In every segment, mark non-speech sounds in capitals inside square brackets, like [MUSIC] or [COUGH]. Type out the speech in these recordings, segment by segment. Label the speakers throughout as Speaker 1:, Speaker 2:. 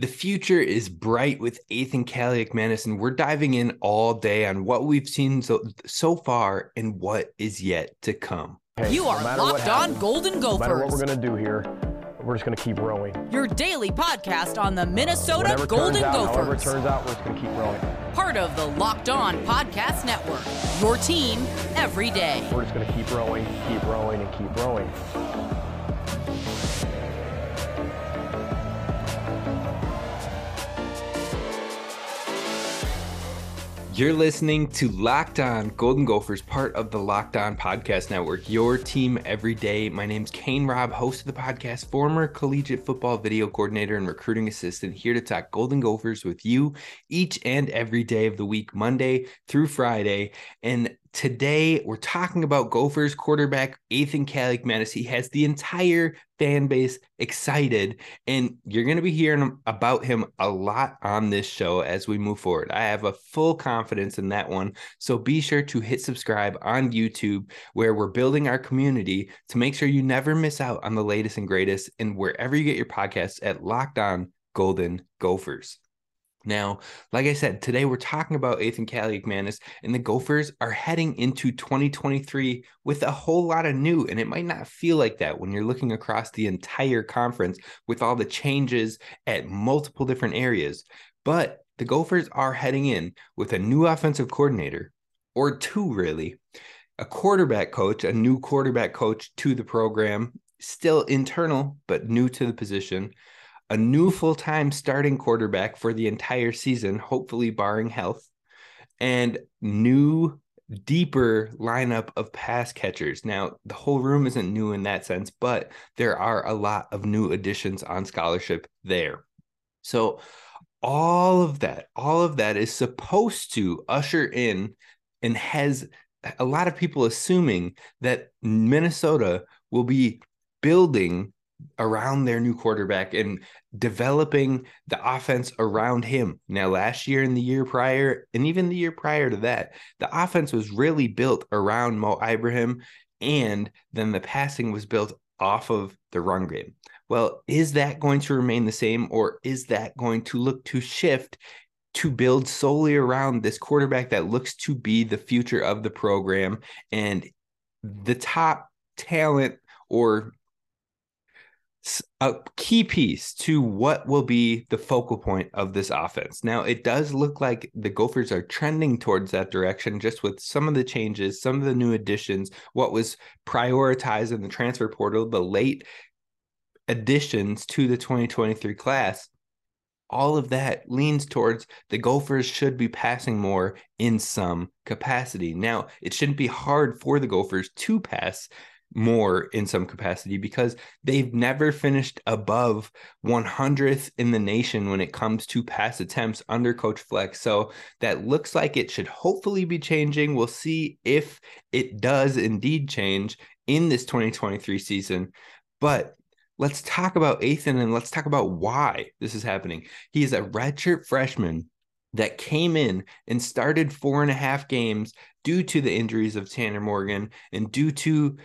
Speaker 1: The future is bright with Athan Kaliakmanis, and we're diving in all day on what we've seen so, so far and what is yet to come.
Speaker 2: Hey,
Speaker 3: you are
Speaker 2: no
Speaker 3: locked on Golden Gophers.
Speaker 2: No matter what we're going to do here, we're just going to keep rowing.
Speaker 3: Your daily podcast on the Minnesota
Speaker 2: Whatever
Speaker 3: Golden
Speaker 2: turns out,
Speaker 3: Gophers.
Speaker 2: However it turns out, we're just going to keep rowing.
Speaker 3: Part of the Locked On Podcast Network. Your team every day.
Speaker 2: We're just going to keep rowing, keep rowing, and keep rowing.
Speaker 1: You're listening to Locked On Golden Gophers, part of the Locked On Podcast Network, your team every day. My name's Kane Robb, host of the podcast, former collegiate football video coordinator and recruiting assistant, here to talk Golden Gophers with you each and every day of the week, Monday through Friday. And Today, we're talking about Gophers quarterback Athan Kaliakmanis. He has the entire fan base excited, and you're going to be hearing about him a lot on this show as we move forward. I have a full confidence in that one. So be sure to hit subscribe on YouTube, where we're building our community to make sure you never miss out on the latest and greatest, and wherever you get your podcasts at Locked On Golden Gophers. Now, like I said, today we're talking about Athan Kaliakmanis, and the Gophers are heading into 2023 with a whole lot of new. And it might not feel like that when you're looking across the entire conference with all the changes at multiple different areas. But the Gophers are heading in with a new offensive coordinator, or two really, a quarterback coach, a new quarterback coach to the program, still internal, but new to the position a new full time starting quarterback for the entire season, hopefully barring health, and new deeper lineup of pass catchers. Now, the whole room isn't new in that sense, but there are a lot of new additions on scholarship there. So, all of that, all of that is supposed to usher in and has a lot of people assuming that Minnesota will be building around their new quarterback and developing the offense around him. Now, last year and the year prior, and even the year prior to that, the offense was really built around Mo Ibrahim, and then the passing was built off of the run game. Well, is that going to remain the same, or is that going to look to shift to build solely around this quarterback that looks to be the future of the program and the top talent or a key piece to what will be the focal point of this offense. Now, it does look like the Gophers are trending towards that direction just with some of the changes, some of the new additions, what was prioritized in the transfer portal, the late additions to the 2023 class. All of that leans towards the Gophers should be passing more in some capacity. Now, it shouldn't be hard for the Gophers to pass more in some capacity because they've never finished above 100th in the nation when it comes to pass attempts under coach Fleck. So that looks like it should hopefully be changing. We'll see if it does indeed change in this 2023 season. But let's talk about Athan and let's talk about why this is happening. He is a redshirt freshman that came in and started four and a half games due to the injuries of Tanner Morgan and due to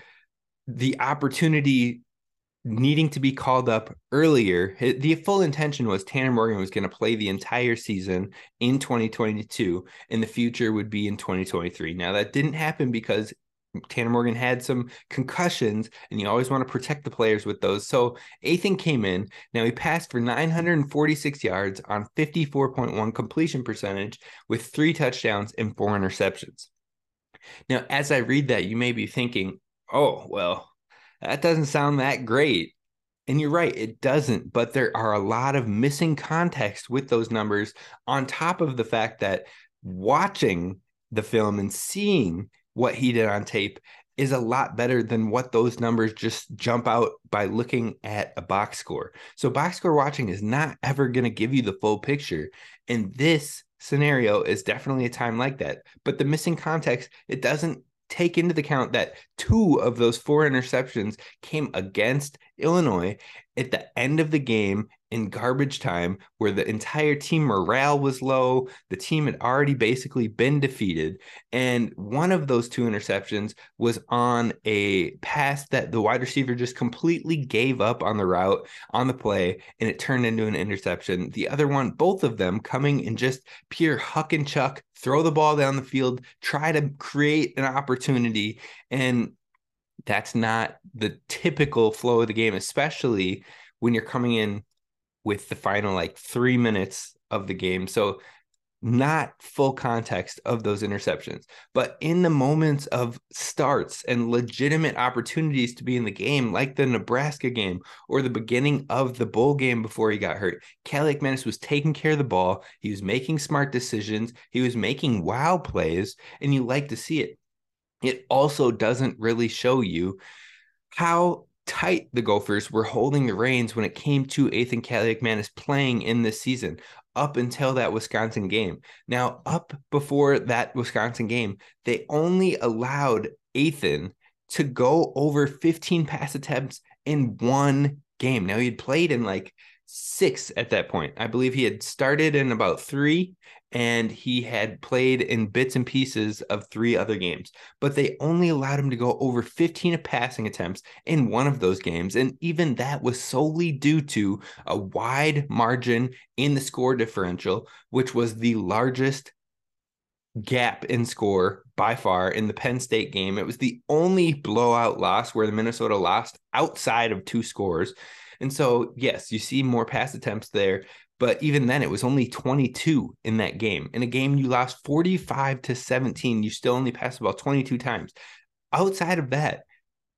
Speaker 1: the opportunity needing to be called up earlier. The full intention was Tanner Morgan was going to play the entire season in 2022, and the future would be in 2023. Now, that didn't happen because Tanner Morgan had some concussions, and you always want to protect the players with those. So Athan came in. Now he passed for 946 yards on 54.1 completion percentage with three touchdowns and four interceptions. Now, as I read that, you may be thinking, oh, well, that doesn't sound that great. And you're right, it doesn't, but there are a lot of missing context with those numbers on top of the fact that watching the film and seeing what he did on tape is a lot better than what those numbers just jump out by looking at a box score. So box score watching is not ever going to give you the full picture. And this scenario is definitely a time like that. But the missing context, it doesn't take into account that two of those four interceptions came against Illinois at the end of the game in garbage time where the entire team morale was low. The team had already basically been defeated. And one of those two interceptions was on a pass that the wide receiver just completely gave up on the route on the play and it turned into an interception. The other one, both of them coming in just pure huck and chuck, throw the ball down the field, try to create an opportunity. And that's not the typical flow of the game, especially when you're coming in with the final like three minutes of the game. So, not full context of those interceptions, but in the moments of starts and legitimate opportunities to be in the game, like the Nebraska game or the beginning of the bowl game before he got hurt, Kaliakmanis was taking care of the ball. He was making smart decisions. He was making wow plays, and you like to see it. It also doesn't really show you how tight the Gophers were holding the reins when it came to Ethan Kaliakmanis playing in this season up until that Wisconsin game. Now, up before that Wisconsin game, they only allowed Ethan to go over 15 pass attempts in one game. Now, he'd played in like six at that point. I believe he had started in about three and he had played in bits and pieces of three other games, but they only allowed him to go over 15 passing attempts in one of those games. And even that was solely due to a wide margin in the score differential, which was the largest gap in score by far in the Penn State game. It was the only blowout loss where the Minnesota lost outside of two scores. And so, yes, you see more pass attempts there, but even then, it was only 22 in that game. In a game you lost 45 to 17, you still only passed about 22 times. Outside of that,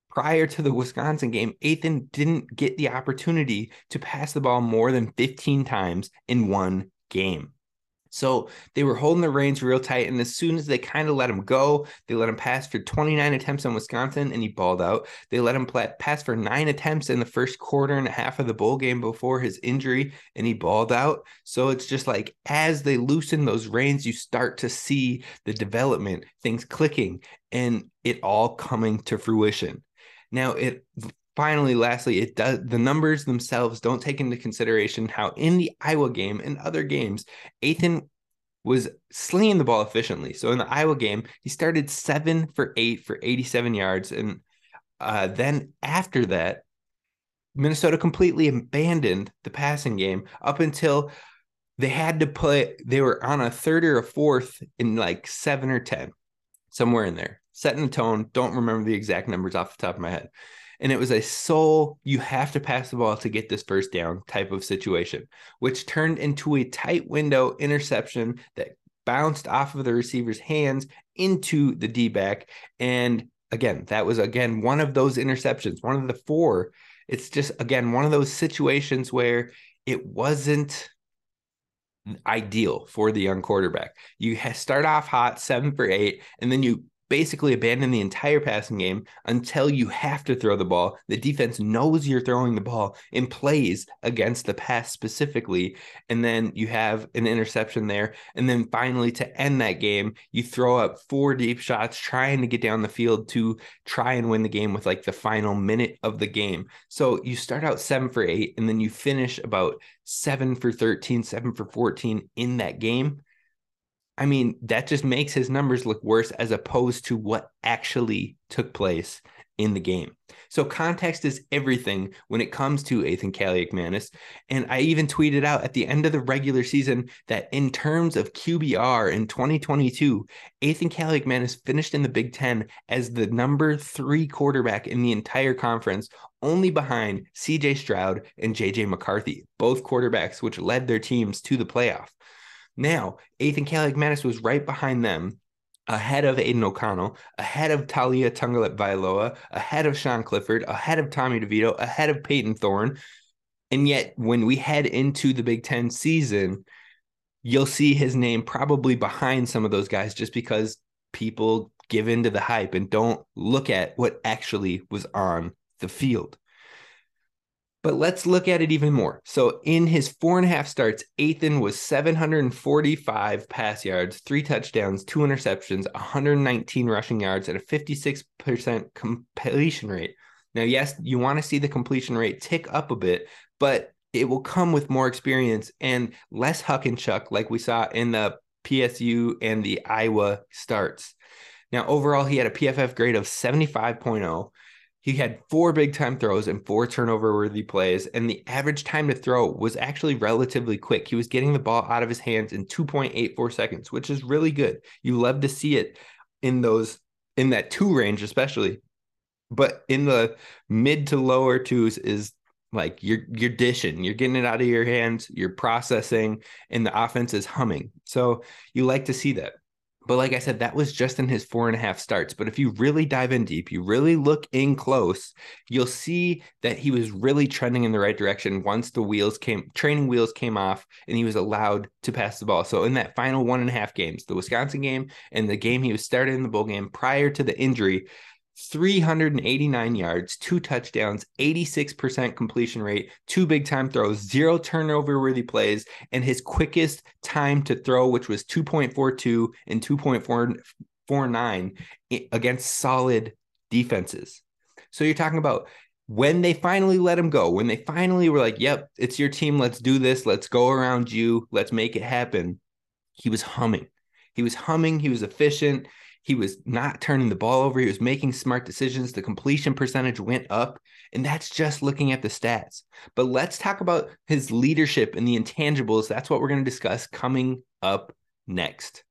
Speaker 1: prior to the Wisconsin game, Ethan didn't get the opportunity to pass the ball more than 15 times in one game. So they were holding the reins real tight. And as soon as they kind of let him go, they let him pass for 29 attempts on Wisconsin and he balled out. They let him pass for nine attempts in the first quarter and a half of the bowl game before his injury and he balled out. So it's just like as they loosen those reins, you start to see the development, things clicking, and it all coming to fruition. Now, it finally, lastly, it does the numbers themselves don't take into consideration how in the Iowa game and other games, Ethan was slinging the ball efficiently. So in the Iowa game, he started seven for eight for 87 yards. And uh, then after that, Minnesota completely abandoned the passing game up until they had to play, they were on a third or a fourth in like seven or 10, somewhere in there, setting the tone. Don't remember the exact numbers off the top of my head. And it was a sole, you have to pass the ball to get this first down type of situation, which turned into a tight window interception that bounced off of the receiver's hands into the D back. And again, that was again one of those interceptions, one of the four. It's just again one of those situations where it wasn't ideal for the young quarterback. You start off hot, seven for eight, and then you basically abandon the entire passing game until you have to throw the ball. The defense knows you're throwing the ball and plays against the pass specifically. And then you have an interception there. And then finally, to end that game, you throw up four deep shots trying to get down the field to try and win the game with like the final minute of the game. So you start out seven for eight, and then you finish about seven for 13, seven for 14 in that game. I mean, that just makes his numbers look worse as opposed to what actually took place in the game. So context is everything when it comes to Ethan Kaliakmanis. And I even tweeted out at the end of the regular season that in terms of QBR in 2022, Ethan Kaliakmanis finished in the Big Ten as the number three quarterback in the entire conference, only behind CJ Stroud and JJ McCarthy, both quarterbacks which led their teams to the playoff. Now, Ethan Kaliakmanis was right behind them, ahead of Aidan O'Connell, ahead of Talia Taulia Tagovailoa, ahead of Sean Clifford, ahead of Tommy DeVito, ahead of Payton Thorne. And yet, when we head into the Big Ten season, you'll see his name probably behind some of those guys just because people give into the hype and don't look at what actually was on the field. But let's look at it even more. So, in his four and a half starts, Ethan was 745 pass yards, three touchdowns, two interceptions, 119 rushing yards, and a 56% completion rate. Now, yes, you want to see the completion rate tick up a bit, but it will come with more experience and less huck and chuck like we saw in the PSU and the Iowa starts. Now, overall, he had a PFF grade of 75.0. He had four big time throws and four turnover worthy plays, and the average time to throw was actually relatively quick. He was getting the ball out of his hands in 2.84 seconds, which is really good. You love to see it in those in that two range, especially. But in the mid to lower twos is like you're you're dishing, you're getting it out of your hands, you're processing, and the offense is humming. So you like to see that. But like I said, that was just in his four and a half starts. But if you really dive in deep, you really look in close, you'll see that he was really trending in the right direction once the wheels came, training wheels came off, and he was allowed to pass the ball. So in that final one and a half games, the Wisconsin game and the game he was started in the bowl game prior to the injury, 389 yards, two touchdowns, 86% completion rate, two big time throws, zero turnover worthy plays, and his quickest time to throw, which was 2.42 and 2.49 against solid defenses. So you're talking about when they finally let him go, when they finally were like, yep, it's your team, let's do this, let's go around you, let's make it happen. He was humming. He was humming, he was efficient he was not turning the ball over. He was making smart decisions. The completion percentage went up. And that's just looking at the stats. But let's talk about his leadership and the intangibles. That's what we're going to discuss coming up next.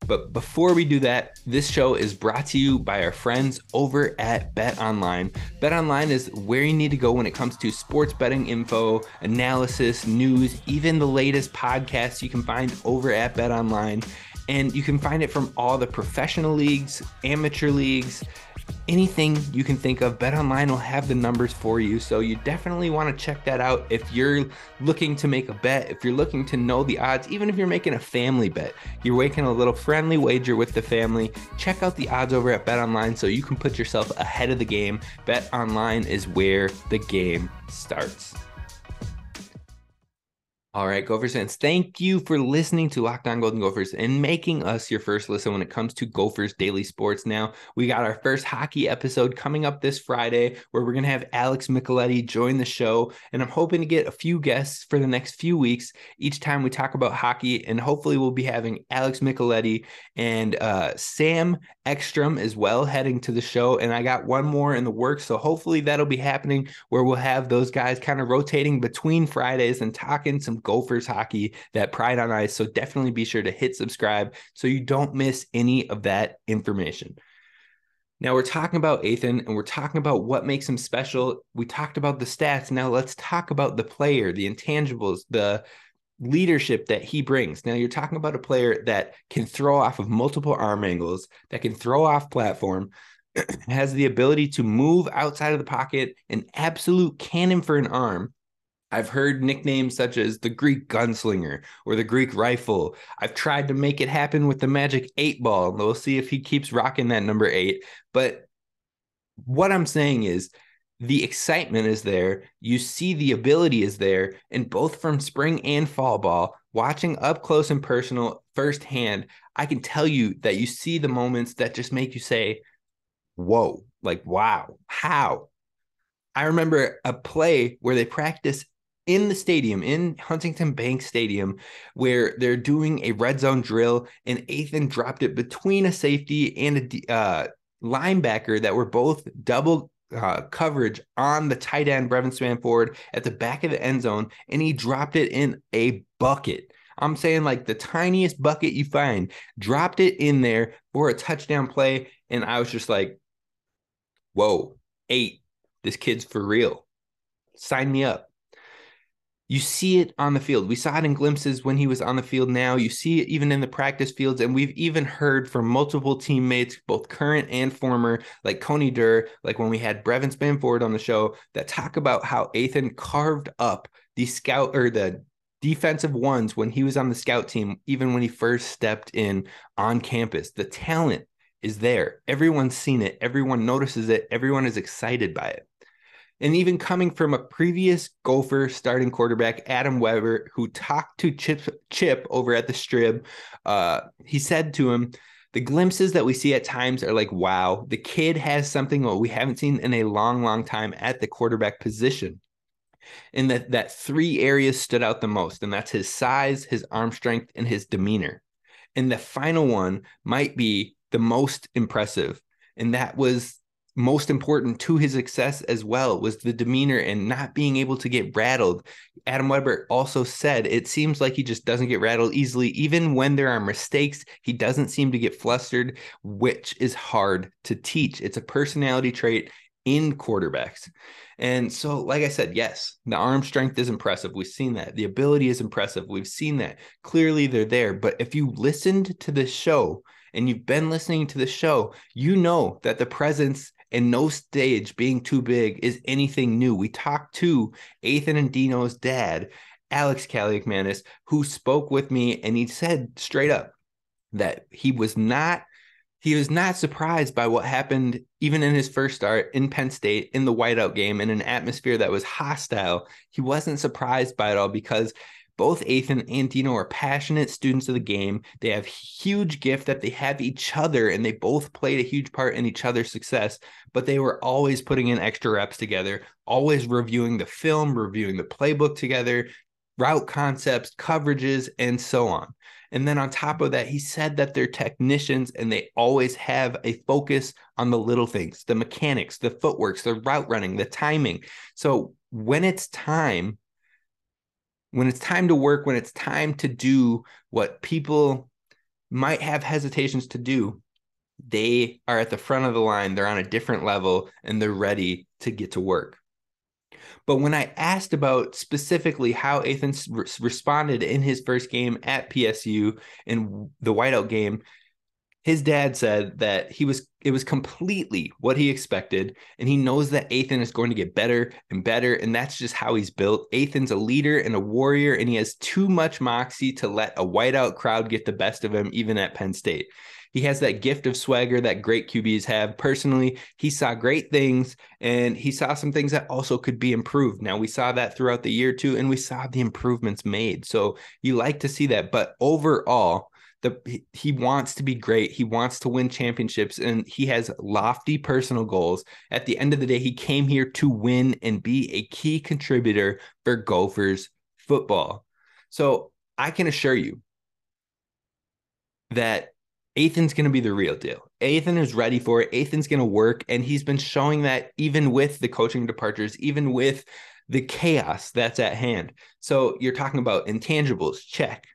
Speaker 1: But before we do that, this show is brought to you by our friends over at Bet Online. Bet Online is where you need to go when it comes to sports betting info, analysis, news, even the latest podcasts you can find over at Bet Online. And you can find it from all the professional leagues, amateur leagues, anything you can think of. Bet Online will have the numbers for you. So you definitely want to check that out if you're looking to make a bet, if you're looking to know the odds, even if you're making a family bet, you're making a little friendly wager with the family. Check out the odds over at Bet Online so you can put yourself ahead of the game. Bet Online is where the game starts. All right, Gophers fans, thank you for listening to Locked On Golden Gophers and making us your first listen when it comes to Gophers daily sports. Now, we got our first hockey episode coming up this Friday where we're going to have Alex Micheletti join the show. And I'm hoping to get a few guests for the next few weeks each time we talk about hockey. And hopefully, we'll be having Alex Micheletti and uh, Sam Ekstrom as well heading to the show. And I got one more in the works. So hopefully, that'll be happening where we'll have those guys kind of rotating between Fridays and talking some Gophers hockey, that Pride on Ice. So definitely be sure to hit subscribe so you don't miss any of that information. Now we're talking about Ethan and we're talking about what makes him special. We talked about the stats. Now let's talk about the player, the intangibles, the leadership that he brings. Now you're talking about a player that can throw off of multiple arm angles, that can throw off platform, [CLEARS THROAT] has the ability to move outside of the pocket, an absolute cannon for an arm, I've heard nicknames such as the Greek gunslinger or the Greek rifle. I've tried to make it happen with the magic eight ball. We'll see if he keeps rocking that number eight. But what I'm saying is the excitement is there. You see the ability is there. And both from spring and fall ball, watching up close and personal firsthand, I can tell you that you see the moments that just make you say, Whoa, like, wow, how? I remember a play where they practice in the stadium, in Huntington Bank Stadium, where they're doing a red zone drill, and Ethan dropped it between a safety and a uh, linebacker that were both double uh, coverage on the tight end Brevin Spann-Ford at the back of the end zone, and he dropped it in a bucket. I'm saying like the tiniest bucket you find, dropped it in there for a touchdown play, and I was just like, "Whoa, eight! This kid's for real. Sign me up." You see it on the field. We saw it in glimpses when he was on the field now. You see it even in the practice fields. And we've even heard from multiple teammates, both current and former, like Coney Durr, like when we had Brevin Spann-Ford on the show, that talk about how Ethan carved up the scout or the defensive ones when he was on the scout team, even when he first stepped in on campus. The talent is there. Everyone's seen it. Everyone notices it. Everyone is excited by it. And even coming from a previous Gopher starting quarterback, Adam Weber, who talked to Chip, Chip over at the Strib, uh, he said to him, the glimpses that we see at times are like, wow, the kid has something that we haven't seen in a long, long time at the quarterback position. And that that three areas stood out the most, and that's his size, his arm strength, and his demeanor. And the final one might be the most impressive, and that was most important to his success as well was the demeanor and not being able to get rattled. Adam Weber also said it seems like he just doesn't get rattled easily. Even when there are mistakes, he doesn't seem to get flustered, which is hard to teach. It's a personality trait in quarterbacks. And so, like I said, yes, the arm strength is impressive. We've seen that. The ability is impressive. We've seen that. Clearly, they're there. But if you listened to the show and you've been listening to the show, you know that the presence and no stage being too big is anything new. We talked to Ethan and Dino's dad, Alex Kaliakmanis, who spoke with me and he said straight up that he was not he was not surprised by what happened even in his first start in Penn State in the whiteout game in an atmosphere that was hostile. He wasn't surprised by it all because both Ethan and Dino are passionate students of the game. They have huge gift that they have each other and they both played a huge part in each other's success, but they were always putting in extra reps together, always reviewing the film, reviewing the playbook together, route concepts, coverages, and so on. And then on top of that, he said that they're technicians and they always have a focus on the little things, the mechanics, the footworks, the route running, the timing. So when it's time, when it's time to work, when it's time to do what people might have hesitations to do, they are at the front of the line. They're on a different level and they're ready to get to work. But when I asked about specifically how Ethan responded in his first game at PSU in the whiteout game, his dad said that he was it was completely what he expected and he knows that Ethan is going to get better and better and that's just how he's built. Ethan's a leader and a warrior and he has too much moxie to let a whiteout crowd get the best of him even at Penn State. He has that gift of swagger that great QBs have. Personally, he saw great things and he saw some things that also could be improved. Now, we saw that throughout the year too, and we saw the improvements made. So you like to see that. But overall, the he wants to be great. He wants to win championships and he has lofty personal goals. At the end of the day, he came here to win and be a key contributor for Gophers football. So I can assure you that Ethan's going to be the real deal. Ethan is ready for it. Ethan's going to work. And he's been showing that even with the coaching departures, even with the chaos that's at hand. So you're talking about intangibles, check.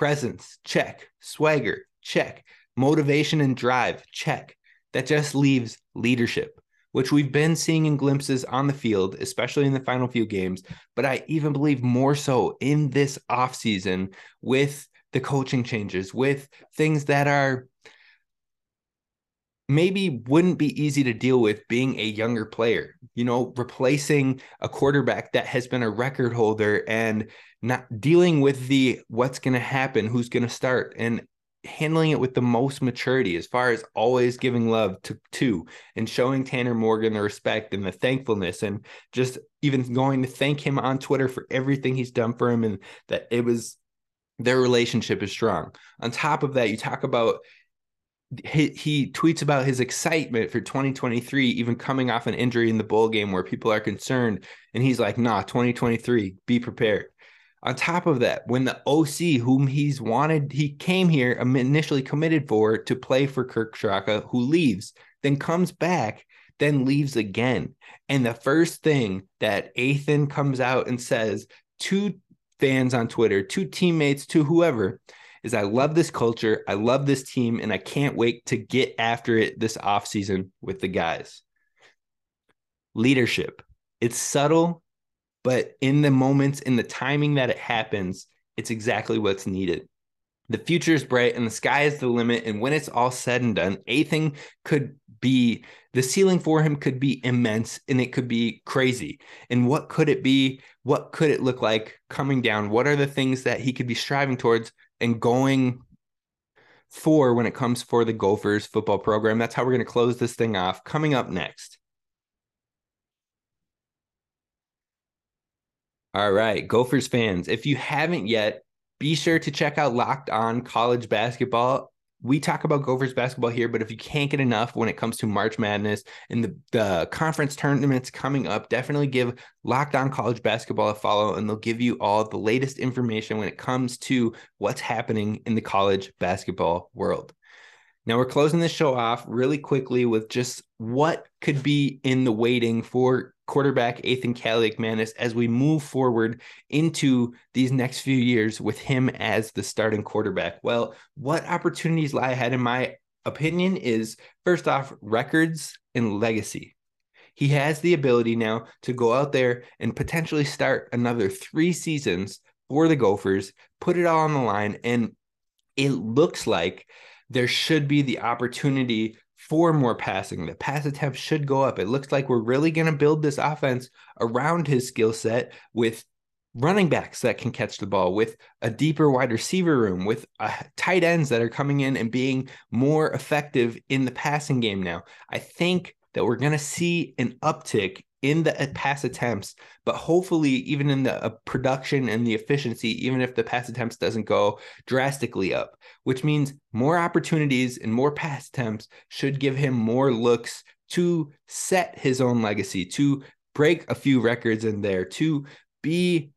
Speaker 1: Presence, check. Swagger, check. Motivation and drive, check. That just leaves leadership, which we've been seeing in glimpses on the field, especially in the final few games. But I even believe more so in this offseason with the coaching changes, with things that are maybe wouldn't be easy to deal with being a younger player, you know, replacing a quarterback that has been a record holder and not dealing with the what's going to happen, who's going to start, and handling it with the most maturity as far as always giving love to two and showing Tanner Morgan the respect and the thankfulness and just even going to thank him on Twitter for everything he's done for him and that it was their relationship is strong. On top of that, you talk about he, he tweets about his excitement for 2023, even coming off an injury in the bowl game where people are concerned. And he's like, nah, 2023, be prepared. On top of that, when the OC, whom he's wanted, he came here um, initially committed for to play for Kirk Ciarrocca, who leaves, then comes back, then leaves again. And the first thing that Ethan comes out and says to fans on Twitter, to teammates, to whoever, is I love this culture. I love this team, and I can't wait to get after it this offseason with the guys. Leadership. It's subtle, but in the moments, in the timing that it happens, it's exactly what's needed. The future is bright and the sky is the limit. And when it's all said and done, anything could be the ceiling for him could be immense and it could be crazy. And what could it be? What could it look like coming down? What are the things that he could be striving towards and going for when it comes for the Gophers football program. That's how we're going to close this thing off. Coming up next. All right, Gophers fans, if you haven't yet, be sure to check out Locked On College Basketball we talk about Gophers basketball here, but if you can't get enough when it comes to March Madness and the, the conference tournaments coming up, definitely give Locked On College Basketball a follow, and they'll give you all the latest information when it comes to what's happening in the college basketball world. Now we're closing this show off really quickly with just what could be in the waiting for quarterback Athan Kaliakmanis as we move forward into these next few years with him as the starting quarterback. Well, what opportunities lie ahead, in my opinion, is first off, records and legacy. He has the ability now to go out there and potentially start another three seasons for the Gophers, put it all on the line, and it looks like there should be the opportunity for more passing. The pass attempts should go up. It looks like we're really going to build this offense around his skill set with running backs that can catch the ball, with a deeper wide receiver room, with uh, tight ends that are coming in and being more effective in the passing game now. I think that we're going to see an uptick in the uh, pass attempts, but hopefully even in the uh, production and the efficiency, even if the pass attempts doesn't go drastically up, which means more opportunities and more pass attempts should give him more looks to set his own legacy, to break a few records in there, to be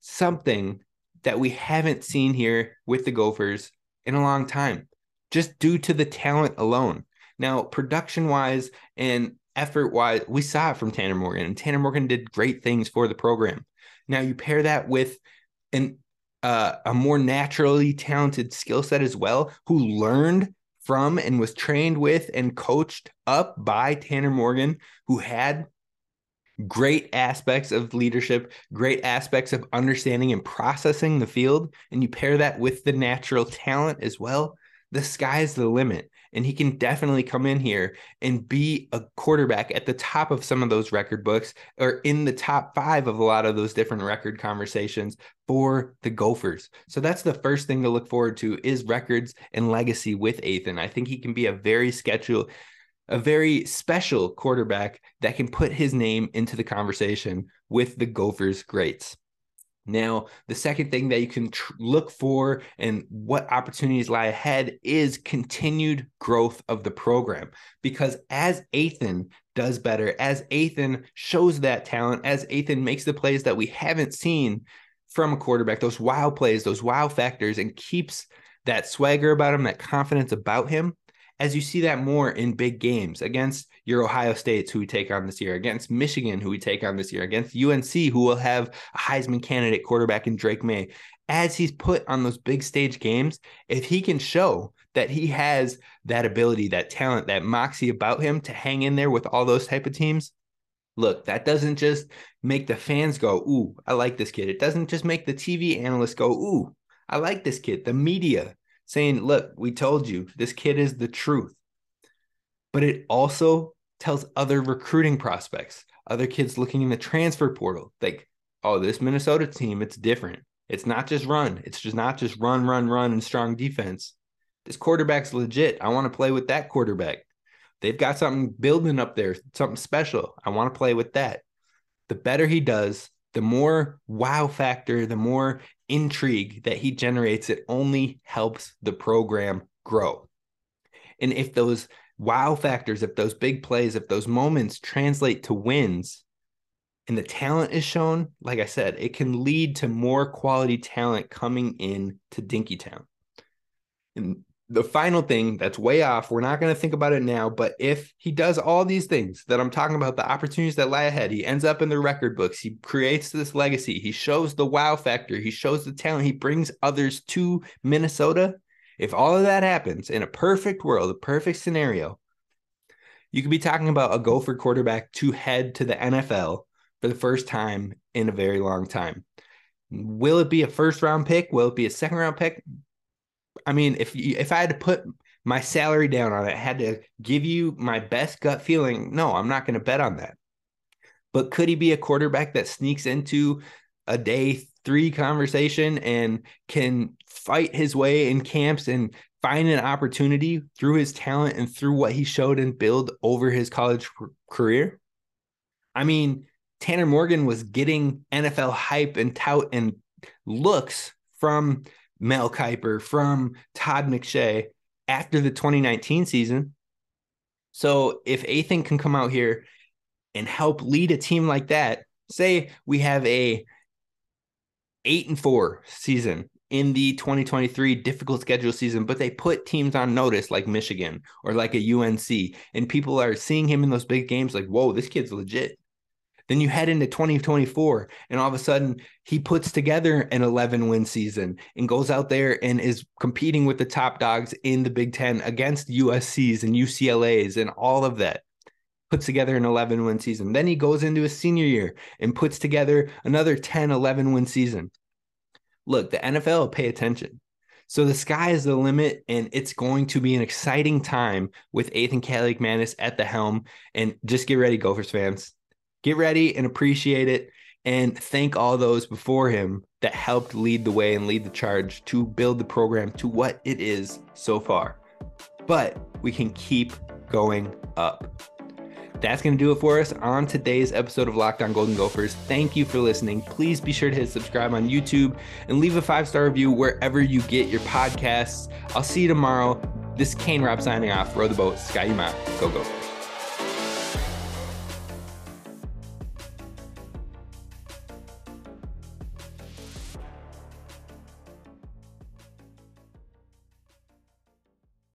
Speaker 1: something that we haven't seen here with the Gophers in a long time, just due to the talent alone. Now, production wise and effort wise, we saw it from Tanner Morgan, and Tanner Morgan did great things for the program. Now you pair that with an uh, a more naturally talented skill set as well, who learned from and was trained with and coached up by Tanner Morgan, who had great aspects of leadership, great aspects of understanding and processing the field, and you pair that with the natural talent as well, the sky's the limit and he can definitely come in here and be a quarterback at the top of some of those record books or in the top five of a lot of those different record conversations for the Gophers. So that's the first thing to look forward to is records and legacy with Athan. I think he can be a very schedule a very special quarterback that can put his name into the conversation with the Gophers greats. Now, the second thing that you can tr- look for and what opportunities lie ahead is continued growth of the program. Because as Athan does better, as Athan shows that talent, as Athan makes the plays that we haven't seen from a quarterback, those wow plays, those wow factors, and keeps that swagger about him, that confidence about him, as you see that more in big games against your Ohio States, who we take on this year, against Michigan, who we take on this year, against UNC, who will have a Heisman candidate quarterback in Drake Maye, As he's put on those big stage games, if he can show that he has that ability, that talent, that moxie about him to hang in there with all those type of teams, look, that doesn't just make the fans go, ooh, I like this kid. It doesn't just make the TV analysts go, ooh, I like this kid. The media saying, look, we told you this kid is the truth. But it also tells other recruiting prospects, other kids looking in the transfer portal, like, oh, this Minnesota team, it's different. It's not just run. It's just not just run, run, run, and strong defense. This quarterback's legit. I want to play with that quarterback. They've got something building up there, something special. I want to play with that. The better he does, the more wow factor, the more intrigue that he generates, it only helps the program grow. And if those wow factors, if those big plays, if those moments translate to wins and the talent is shown, like I said, it can lead to more quality talent coming in to Dinkytown. And the final thing that's way off, we're not going to think about it now, but if he does all these things that I'm talking about, the opportunities that lie ahead, he ends up in the record books, he creates this legacy, he shows the wow factor, he shows the talent, he brings others to Minnesota. If all of that happens in a perfect world, a perfect scenario, you could be talking about a Gopher quarterback to head to the NFL for the first time in a very long time. Will it be a first round pick? Will it be a second round pick? I mean, if if I had to put my salary down on it, had to give you my best gut feeling. No, I'm not going to bet on that. But could he be a quarterback that sneaks into a day three conversation and can fight his way in camps and find an opportunity through his talent and through what he showed and build over his college career? I mean, Tanner Morgan was getting NFL hype and tout and looks from Mel Kiper, from Todd McShay. after the 2019 season. So if Ethan can come out here and help lead a team like that, say we have a eight and four season in the 2023 difficult schedule season, but they put teams on notice like Michigan or like a UNC, and people are seeing him in those big games like, whoa, this kid's legit. Then you head into 2024, and all of a sudden he puts together an 11 win season and goes out there and is competing with the top dogs in the Big Ten against USC's and UCLA's and all of that. Puts together an 11 win season. Then he goes into his senior year and puts together another 10, 11 win season. Look, the NFL pay attention. So the sky is the limit, and it's going to be an exciting time with Ethan Kaliakmanis at the helm. And just get ready, Gophers fans get ready and appreciate it and thank all those before him that helped lead the way and lead the charge to build the program to what it is so far. But we can keep going up. That's going to do it for us on today's episode of Locked On Golden Gophers. Thank you for listening. Please be sure to hit subscribe on YouTube and leave a five star review wherever you get your podcasts. I'll see you tomorrow. This is Kane Robb signing off. Row the boat. Sky out. Go, go.